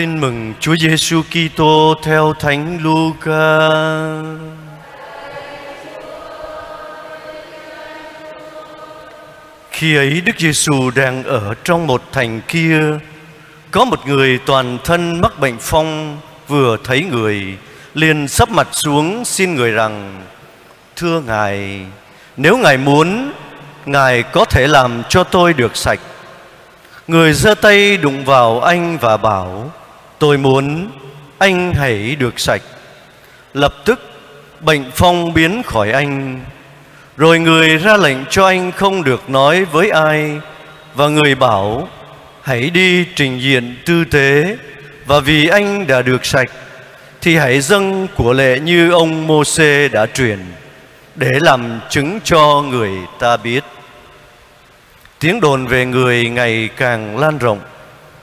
tin mừng Chúa Giêsu Kitô theo Thánh Luca. Khi ấy Đức Giêsu đang ở trong một thành kia, có một người toàn thân mắc bệnh phong vừa thấy người liền sấp mặt xuống xin người rằng: "Thưa ngài, nếu ngài muốn, ngài có thể làm cho tôi được sạch." Người giơ tay đụng vào anh và bảo Tôi muốn anh hãy được sạch. Lập tức, bệnh phong biến khỏi anh. Rồi người ra lệnh cho anh không được nói với ai. Và người bảo, Hãy đi trình diện tư tế Và vì anh đã được sạch, Thì hãy dâng của lệ như ông Môsê đã truyền, Để làm chứng cho người ta biết. Tiếng đồn về người ngày càng lan rộng.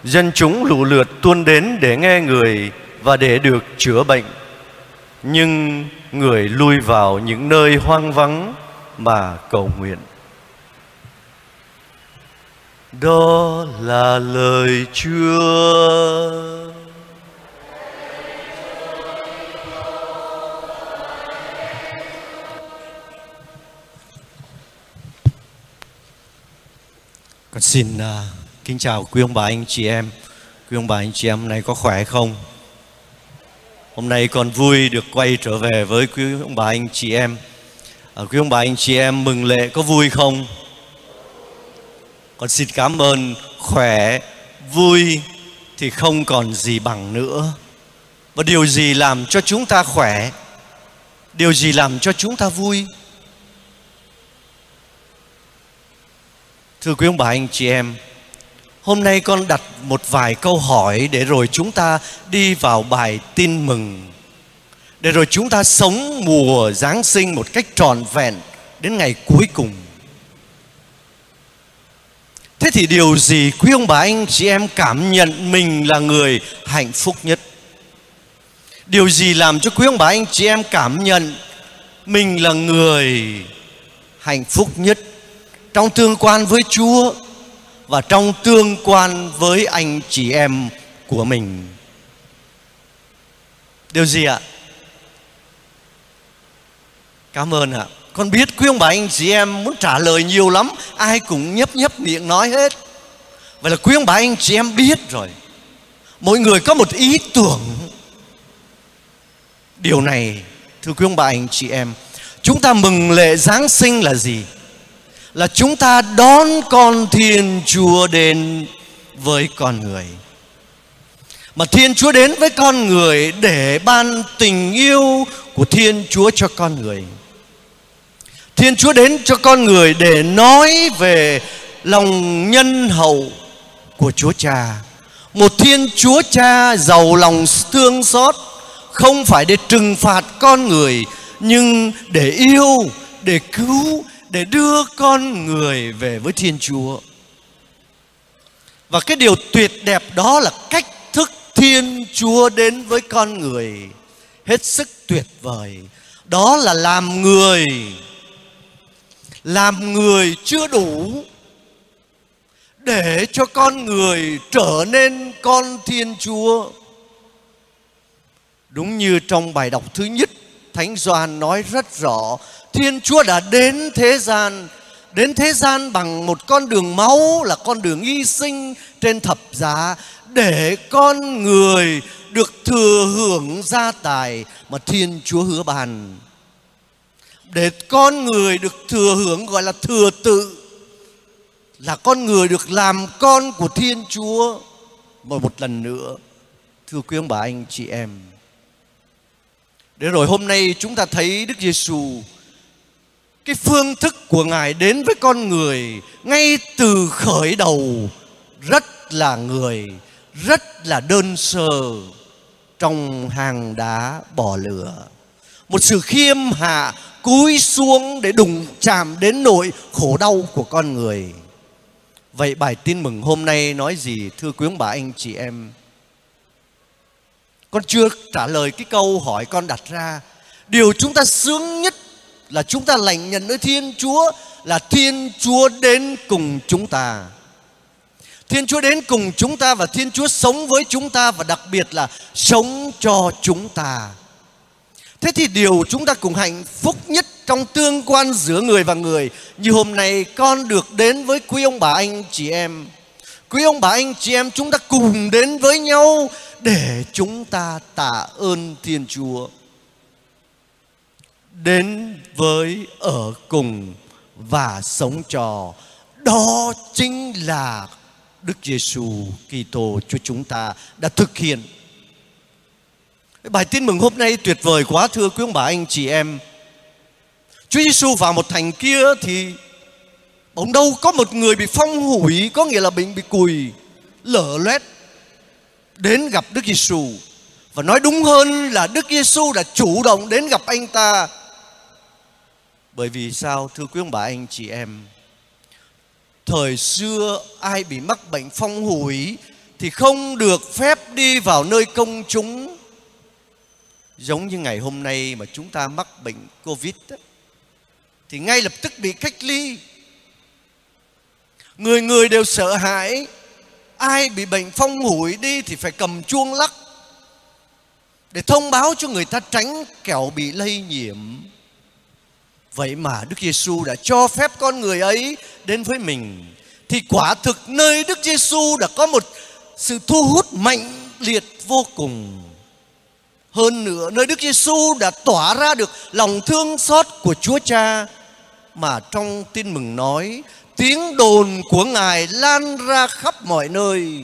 Dân chúng lũ lượt tuôn đến để nghe người Và để được chữa bệnh. Nhưng người lui vào những nơi hoang vắng Mà cầu nguyện. Đó là lời Chúa. Con xin uh, kính chào quý ông bà anh chị em. Quý ông bà anh chị em hôm nay có khỏe không? Hôm nay con vui được quay trở về với quý ông bà anh chị em. À, quý ông bà anh chị em mừng lệ có vui không? Con xin cảm ơn khỏe, vui thì không còn gì bằng nữa. Và điều gì làm cho chúng ta khỏe? Điều gì làm cho chúng ta vui? Thưa quý ông bà anh chị em, hôm nay con đặt một vài câu hỏi để rồi chúng ta đi vào bài tin mừng. Để rồi chúng ta sống mùa Giáng sinh một cách tròn vẹn đến ngày cuối cùng. Thế thì điều gì quý ông bà anh chị em cảm nhận mình là người hạnh phúc nhất? Điều gì làm cho quý ông bà anh chị em cảm nhận mình là người hạnh phúc nhất trong tương quan với Chúa và trong tương quan với anh chị em của mình. Điều gì ạ? Cảm ơn ạ. Con biết quý ông bà anh chị em muốn trả lời nhiều lắm, ai cũng nhấp nhấp miệng nói hết. Vậy là quý ông bà anh chị em biết rồi. Mỗi người có một ý tưởng. Điều này, thưa quý ông bà anh chị em, chúng ta mừng lễ Giáng sinh là gì? Là chúng ta đón con Thiên Chúa đến với con người. Mà Thiên Chúa đến với con người để ban tình yêu của Thiên Chúa cho con người. Thiên Chúa đến cho con người để nói về lòng nhân hậu của Chúa Cha. Một Thiên Chúa Cha giàu lòng thương xót không phải để trừng phạt con người nhưng để yêu, để cứu, để đưa con người về với Thiên Chúa. Và cái điều tuyệt đẹp đó là cách thức Thiên Chúa đến với con người hết sức tuyệt vời. Đó là làm người làm người chưa đủ để cho con người trở nên con Thiên Chúa. Đúng như trong bài đọc thứ nhất, Thánh Gioan nói rất rõ Thiên Chúa đã đến thế gian Đến thế gian bằng một con đường máu Là con đường hy sinh trên thập giá Để con người được thừa hưởng gia tài Mà Thiên Chúa hứa bàn Để con người được thừa hưởng gọi là thừa tự Là con người được làm con của Thiên Chúa. Một, một lần nữa Thưa quý ông bà anh chị em. Để rồi hôm nay chúng ta thấy Đức Giêsu cái phương thức của ngài đến với con người ngay từ khởi đầu rất là người, rất là đơn sơ, trong hàng đá bỏ lửa. Một sự khiêm hạ, cúi xuống để đụng chạm đến nỗi khổ đau của con người. Vậy bài tin mừng hôm nay nói gì, thưa quý ông bà, anh chị em? Con chưa trả lời cái câu hỏi con đặt ra. Điều chúng ta sướng nhất là chúng ta lành nhận nơi Thiên Chúa, là Thiên Chúa đến cùng chúng ta. Thiên Chúa đến cùng chúng ta và Thiên Chúa sống với chúng ta và đặc biệt là sống cho chúng ta. Thế thì điều chúng ta cùng hạnh phúc nhất trong tương quan giữa người và người, như hôm nay con được đến với quý ông bà anh chị em. Quý ông bà anh chị em chúng ta cùng đến với nhau để chúng ta tạ ơn Thiên Chúa. Đến với ở cùng và sống trò đó chính là Đức Giêsu Kitô cho chúng ta đã thực hiện. Bài tin mừng hôm nay tuyệt vời quá, thưa quý ông bà, anh chị em. Chúa Giêsu vào một thành kia thì bỗng đâu có một người bị phong hủi, có nghĩa là bệnh bị cùi, lở loét đến gặp Đức Giêsu và nói đúng hơn là Đức Giêsu đã chủ động đến gặp anh ta. Bởi vì sao thưa quý ông bà anh chị em? Thời xưa ai bị mắc bệnh phong hủi thì không được phép đi vào nơi công chúng. Giống như ngày hôm nay mà chúng ta mắc bệnh Covid đó, thì ngay lập tức bị cách ly. Người người đều sợ hãi. Ai bị bệnh phong hủi đi thì phải cầm chuông lắc để thông báo cho người ta tránh kẻo bị lây nhiễm. Vậy mà Đức Giêsu đã cho phép con người ấy đến với mình thì quả thực nơi Đức Giêsu đã có một sự thu hút mạnh liệt vô cùng. Hơn nữa, nơi Đức Giêsu đã tỏa ra được lòng thương xót của Chúa Cha, mà trong tin mừng nói, tiếng đồn của Ngài lan ra khắp mọi nơi.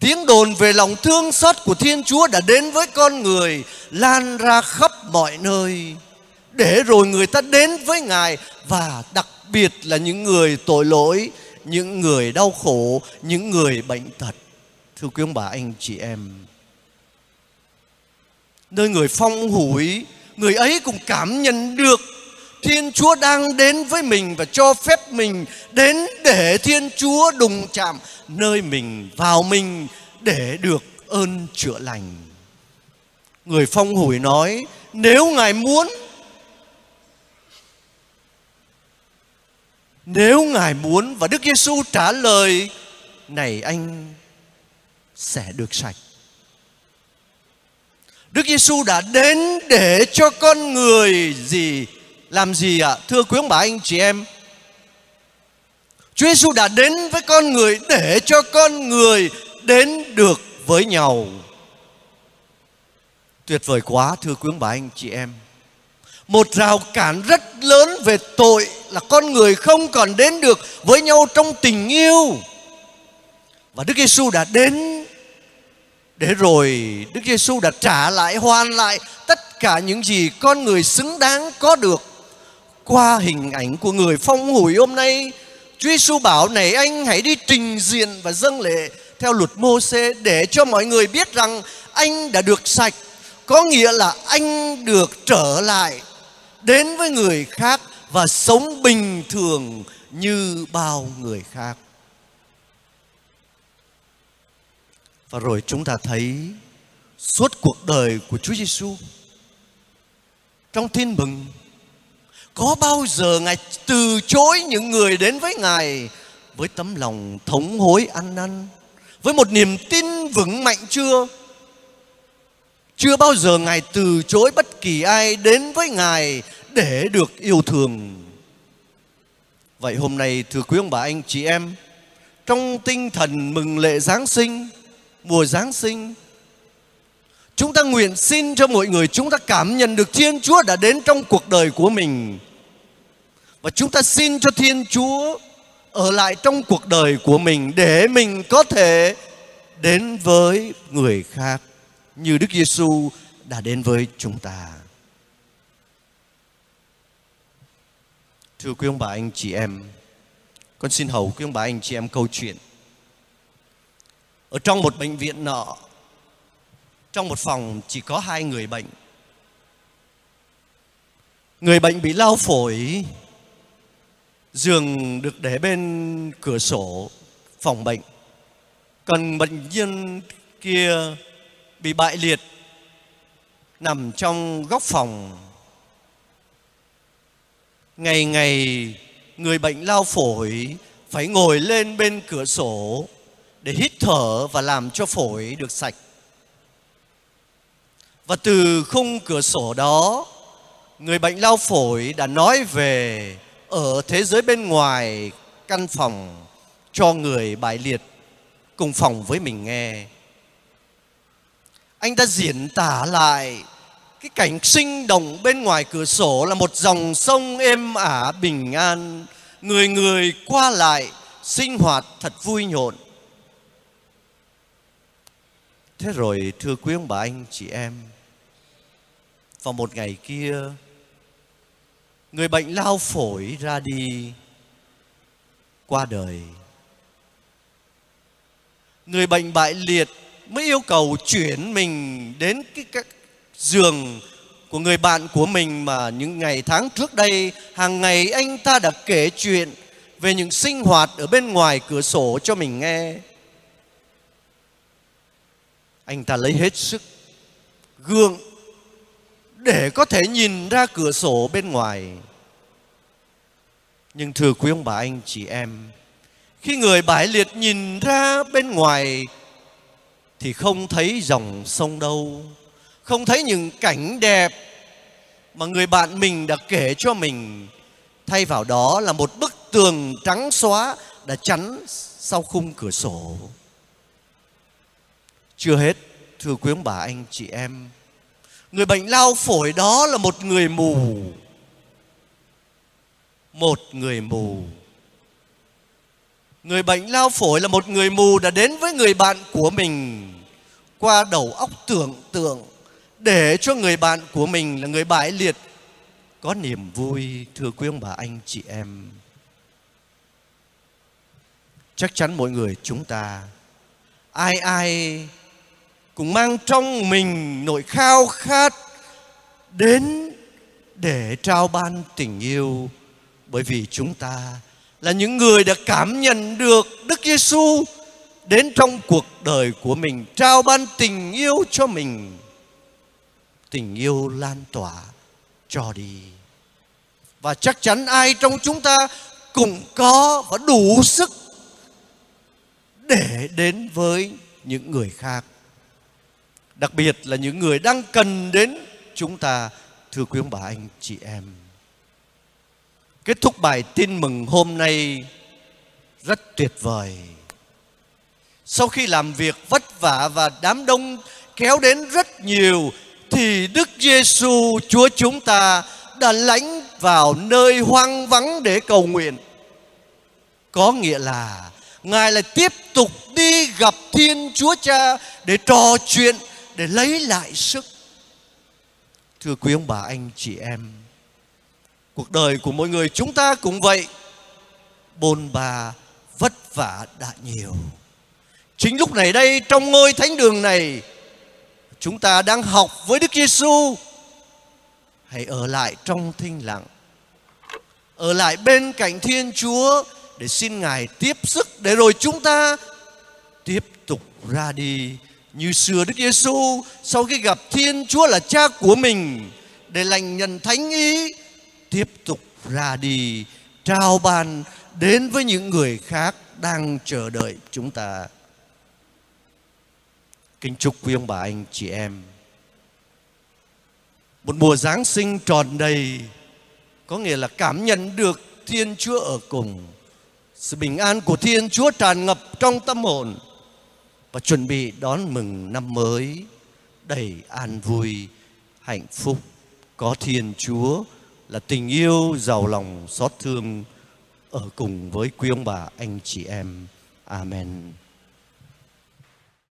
Tiếng đồn về lòng thương xót của Thiên Chúa đã đến với con người, lan ra khắp mọi nơi để rồi người ta đến với Ngài và đặc biệt là những người tội lỗi, những người đau khổ, những người bệnh tật. Thưa quý ông bà anh chị em, nơi người phong hủi, người ấy cũng cảm nhận được Thiên Chúa đang đến với mình và cho phép mình đến để Thiên Chúa đụng chạm nơi mình vào mình để được ơn chữa lành. Người phong hủi nói nếu Ngài muốn Nếu Ngài muốn và Đức Giêsu trả lời, Này anh sẽ được sạch Đức Giêsu đã đến để cho con người gì, làm gì ạ? À? Thưa quý ông bà, anh chị em Chúa Giêsu đã đến với con người để cho con người đến được với nhau. Tuyệt vời quá, thưa quý ông bà, anh chị em. Một rào cản rất lớn về tội là con người không còn đến được với nhau trong tình yêu. Và Đức Giêsu đã đến. Để rồi Đức Giêsu đã trả lại, hoàn lại tất cả những gì con người xứng đáng có được. Qua hình ảnh của người phong hủi hôm nay, Chúa Giêsu bảo, này anh, hãy đi trình diện và dâng lễ theo luật môse để cho mọi người biết rằng anh đã được sạch. Có nghĩa là anh được trở lại đến với người khác và sống bình thường như bao người khác và rồi chúng ta thấy suốt cuộc đời của Chúa Giêsu trong tin mừng có bao giờ Ngài từ chối những người đến với Ngài với tấm lòng thống hối ăn năn, với một niềm tin vững mạnh chưa? Chưa bao giờ Ngài từ chối bất kỳ ai đến với Ngài để được yêu thương. Vậy hôm nay thưa quý ông bà anh chị em, trong tinh thần mừng lễ Giáng sinh, mùa Giáng sinh, Chúng ta nguyện xin cho mọi người chúng ta cảm nhận được Thiên Chúa đã đến trong cuộc đời của mình. Và chúng ta xin cho Thiên Chúa ở lại trong cuộc đời của mình để mình có thể đến với người khác như Đức Giêsu đã đến với chúng ta. Thưa quý ông bà anh chị em, con xin hầu quý ông bà anh chị em câu chuyện. Ở trong một bệnh viện nọ, trong một phòng chỉ có hai người bệnh. Người bệnh bị lao phổi, giường được để bên cửa sổ phòng bệnh. Còn bệnh nhân kia bị bại liệt nằm trong góc phòng. Ngày ngày người bệnh lao phổi phải ngồi lên bên cửa sổ để hít thở và làm cho phổi được sạch. Và từ khung cửa sổ đó, người bệnh lao phổi đã nói về ở thế giới bên ngoài căn phòng cho người bại liệt cùng phòng với mình nghe. Anh ta diễn tả lại cái cảnh sinh động bên ngoài cửa sổ là một dòng sông êm ả bình an, người người qua lại sinh hoạt thật vui nhộn. Thế rồi thưa quý ông bà anh chị em, vào một ngày kia, người bệnh lao phổi ra đi qua đời. Người bệnh bại liệt mới yêu cầu chuyển mình đến cái, cái giường của người bạn của mình mà những ngày tháng trước đây hàng ngày anh ta đã kể chuyện về những sinh hoạt ở bên ngoài cửa sổ cho mình nghe. Anh ta lấy hết sức gương để có thể nhìn ra cửa sổ bên ngoài. Nhưng thưa quý ông bà anh chị em, khi người bãi liệt nhìn ra bên ngoài thì không thấy dòng sông đâu, không thấy những cảnh đẹp mà người bạn mình đã kể cho mình. Thay vào đó là một bức tường trắng xóa đã chắn sau khung cửa sổ. Chưa hết, thưa quý ông bà anh chị em, người bệnh lao phổi đó là một người mù. Một người mù. Người bệnh lao phổi là một người mù đã đến với người bạn của mình. Qua đầu óc tưởng tượng, để cho người bạn của mình là người bại liệt, có niềm vui, thưa quý ông bà anh chị em. Chắc chắn mỗi người chúng ta, ai ai cũng mang trong mình nỗi khao khát đến để trao ban tình yêu. Bởi vì chúng ta là những người đã cảm nhận được Đức Giêsu đến trong cuộc đời của mình, trao ban tình yêu cho mình. Tình yêu lan tỏa cho đi. Và chắc chắn ai trong chúng ta cũng có và đủ sức để đến với những người khác. Đặc biệt là những người đang cần đến chúng ta, thưa quý ông bà, anh chị em kết thúc bài tin mừng hôm nay rất tuyệt vời sau khi làm việc vất vả và đám đông kéo đến rất nhiều thì Đức Giêsu Chúa chúng ta đã lãnh vào nơi hoang vắng để cầu nguyện. Có nghĩa là Ngài lại tiếp tục đi gặp Thiên Chúa Cha để trò chuyện, để lấy lại sức. Thưa quý ông bà anh chị em, cuộc đời của mỗi người chúng ta cũng vậy. bôn ba vất vả đã nhiều. Chính lúc này đây, trong ngôi thánh đường này, chúng ta đang học với Đức Giêsu hãy ở lại trong thinh lặng ở lại bên cạnh Thiên Chúa để xin Ngài tiếp sức để rồi chúng ta tiếp tục ra đi như xưa Đức Giêsu sau khi gặp Thiên Chúa là Cha của mình, để lành nhận thánh ý tiếp tục ra đi trao ban đến với những người khác đang chờ đợi chúng ta. Kính chúc quý ông bà anh chị em Một mùa Giáng sinh tròn đầy Có nghĩa là cảm nhận được Thiên Chúa ở cùng Sự bình an của Thiên Chúa tràn ngập trong tâm hồn Và chuẩn bị đón mừng năm mới Đầy an vui, hạnh phúc Có Thiên Chúa là tình yêu giàu lòng xót thương Ở cùng với quý ông bà, anh chị em. Amen.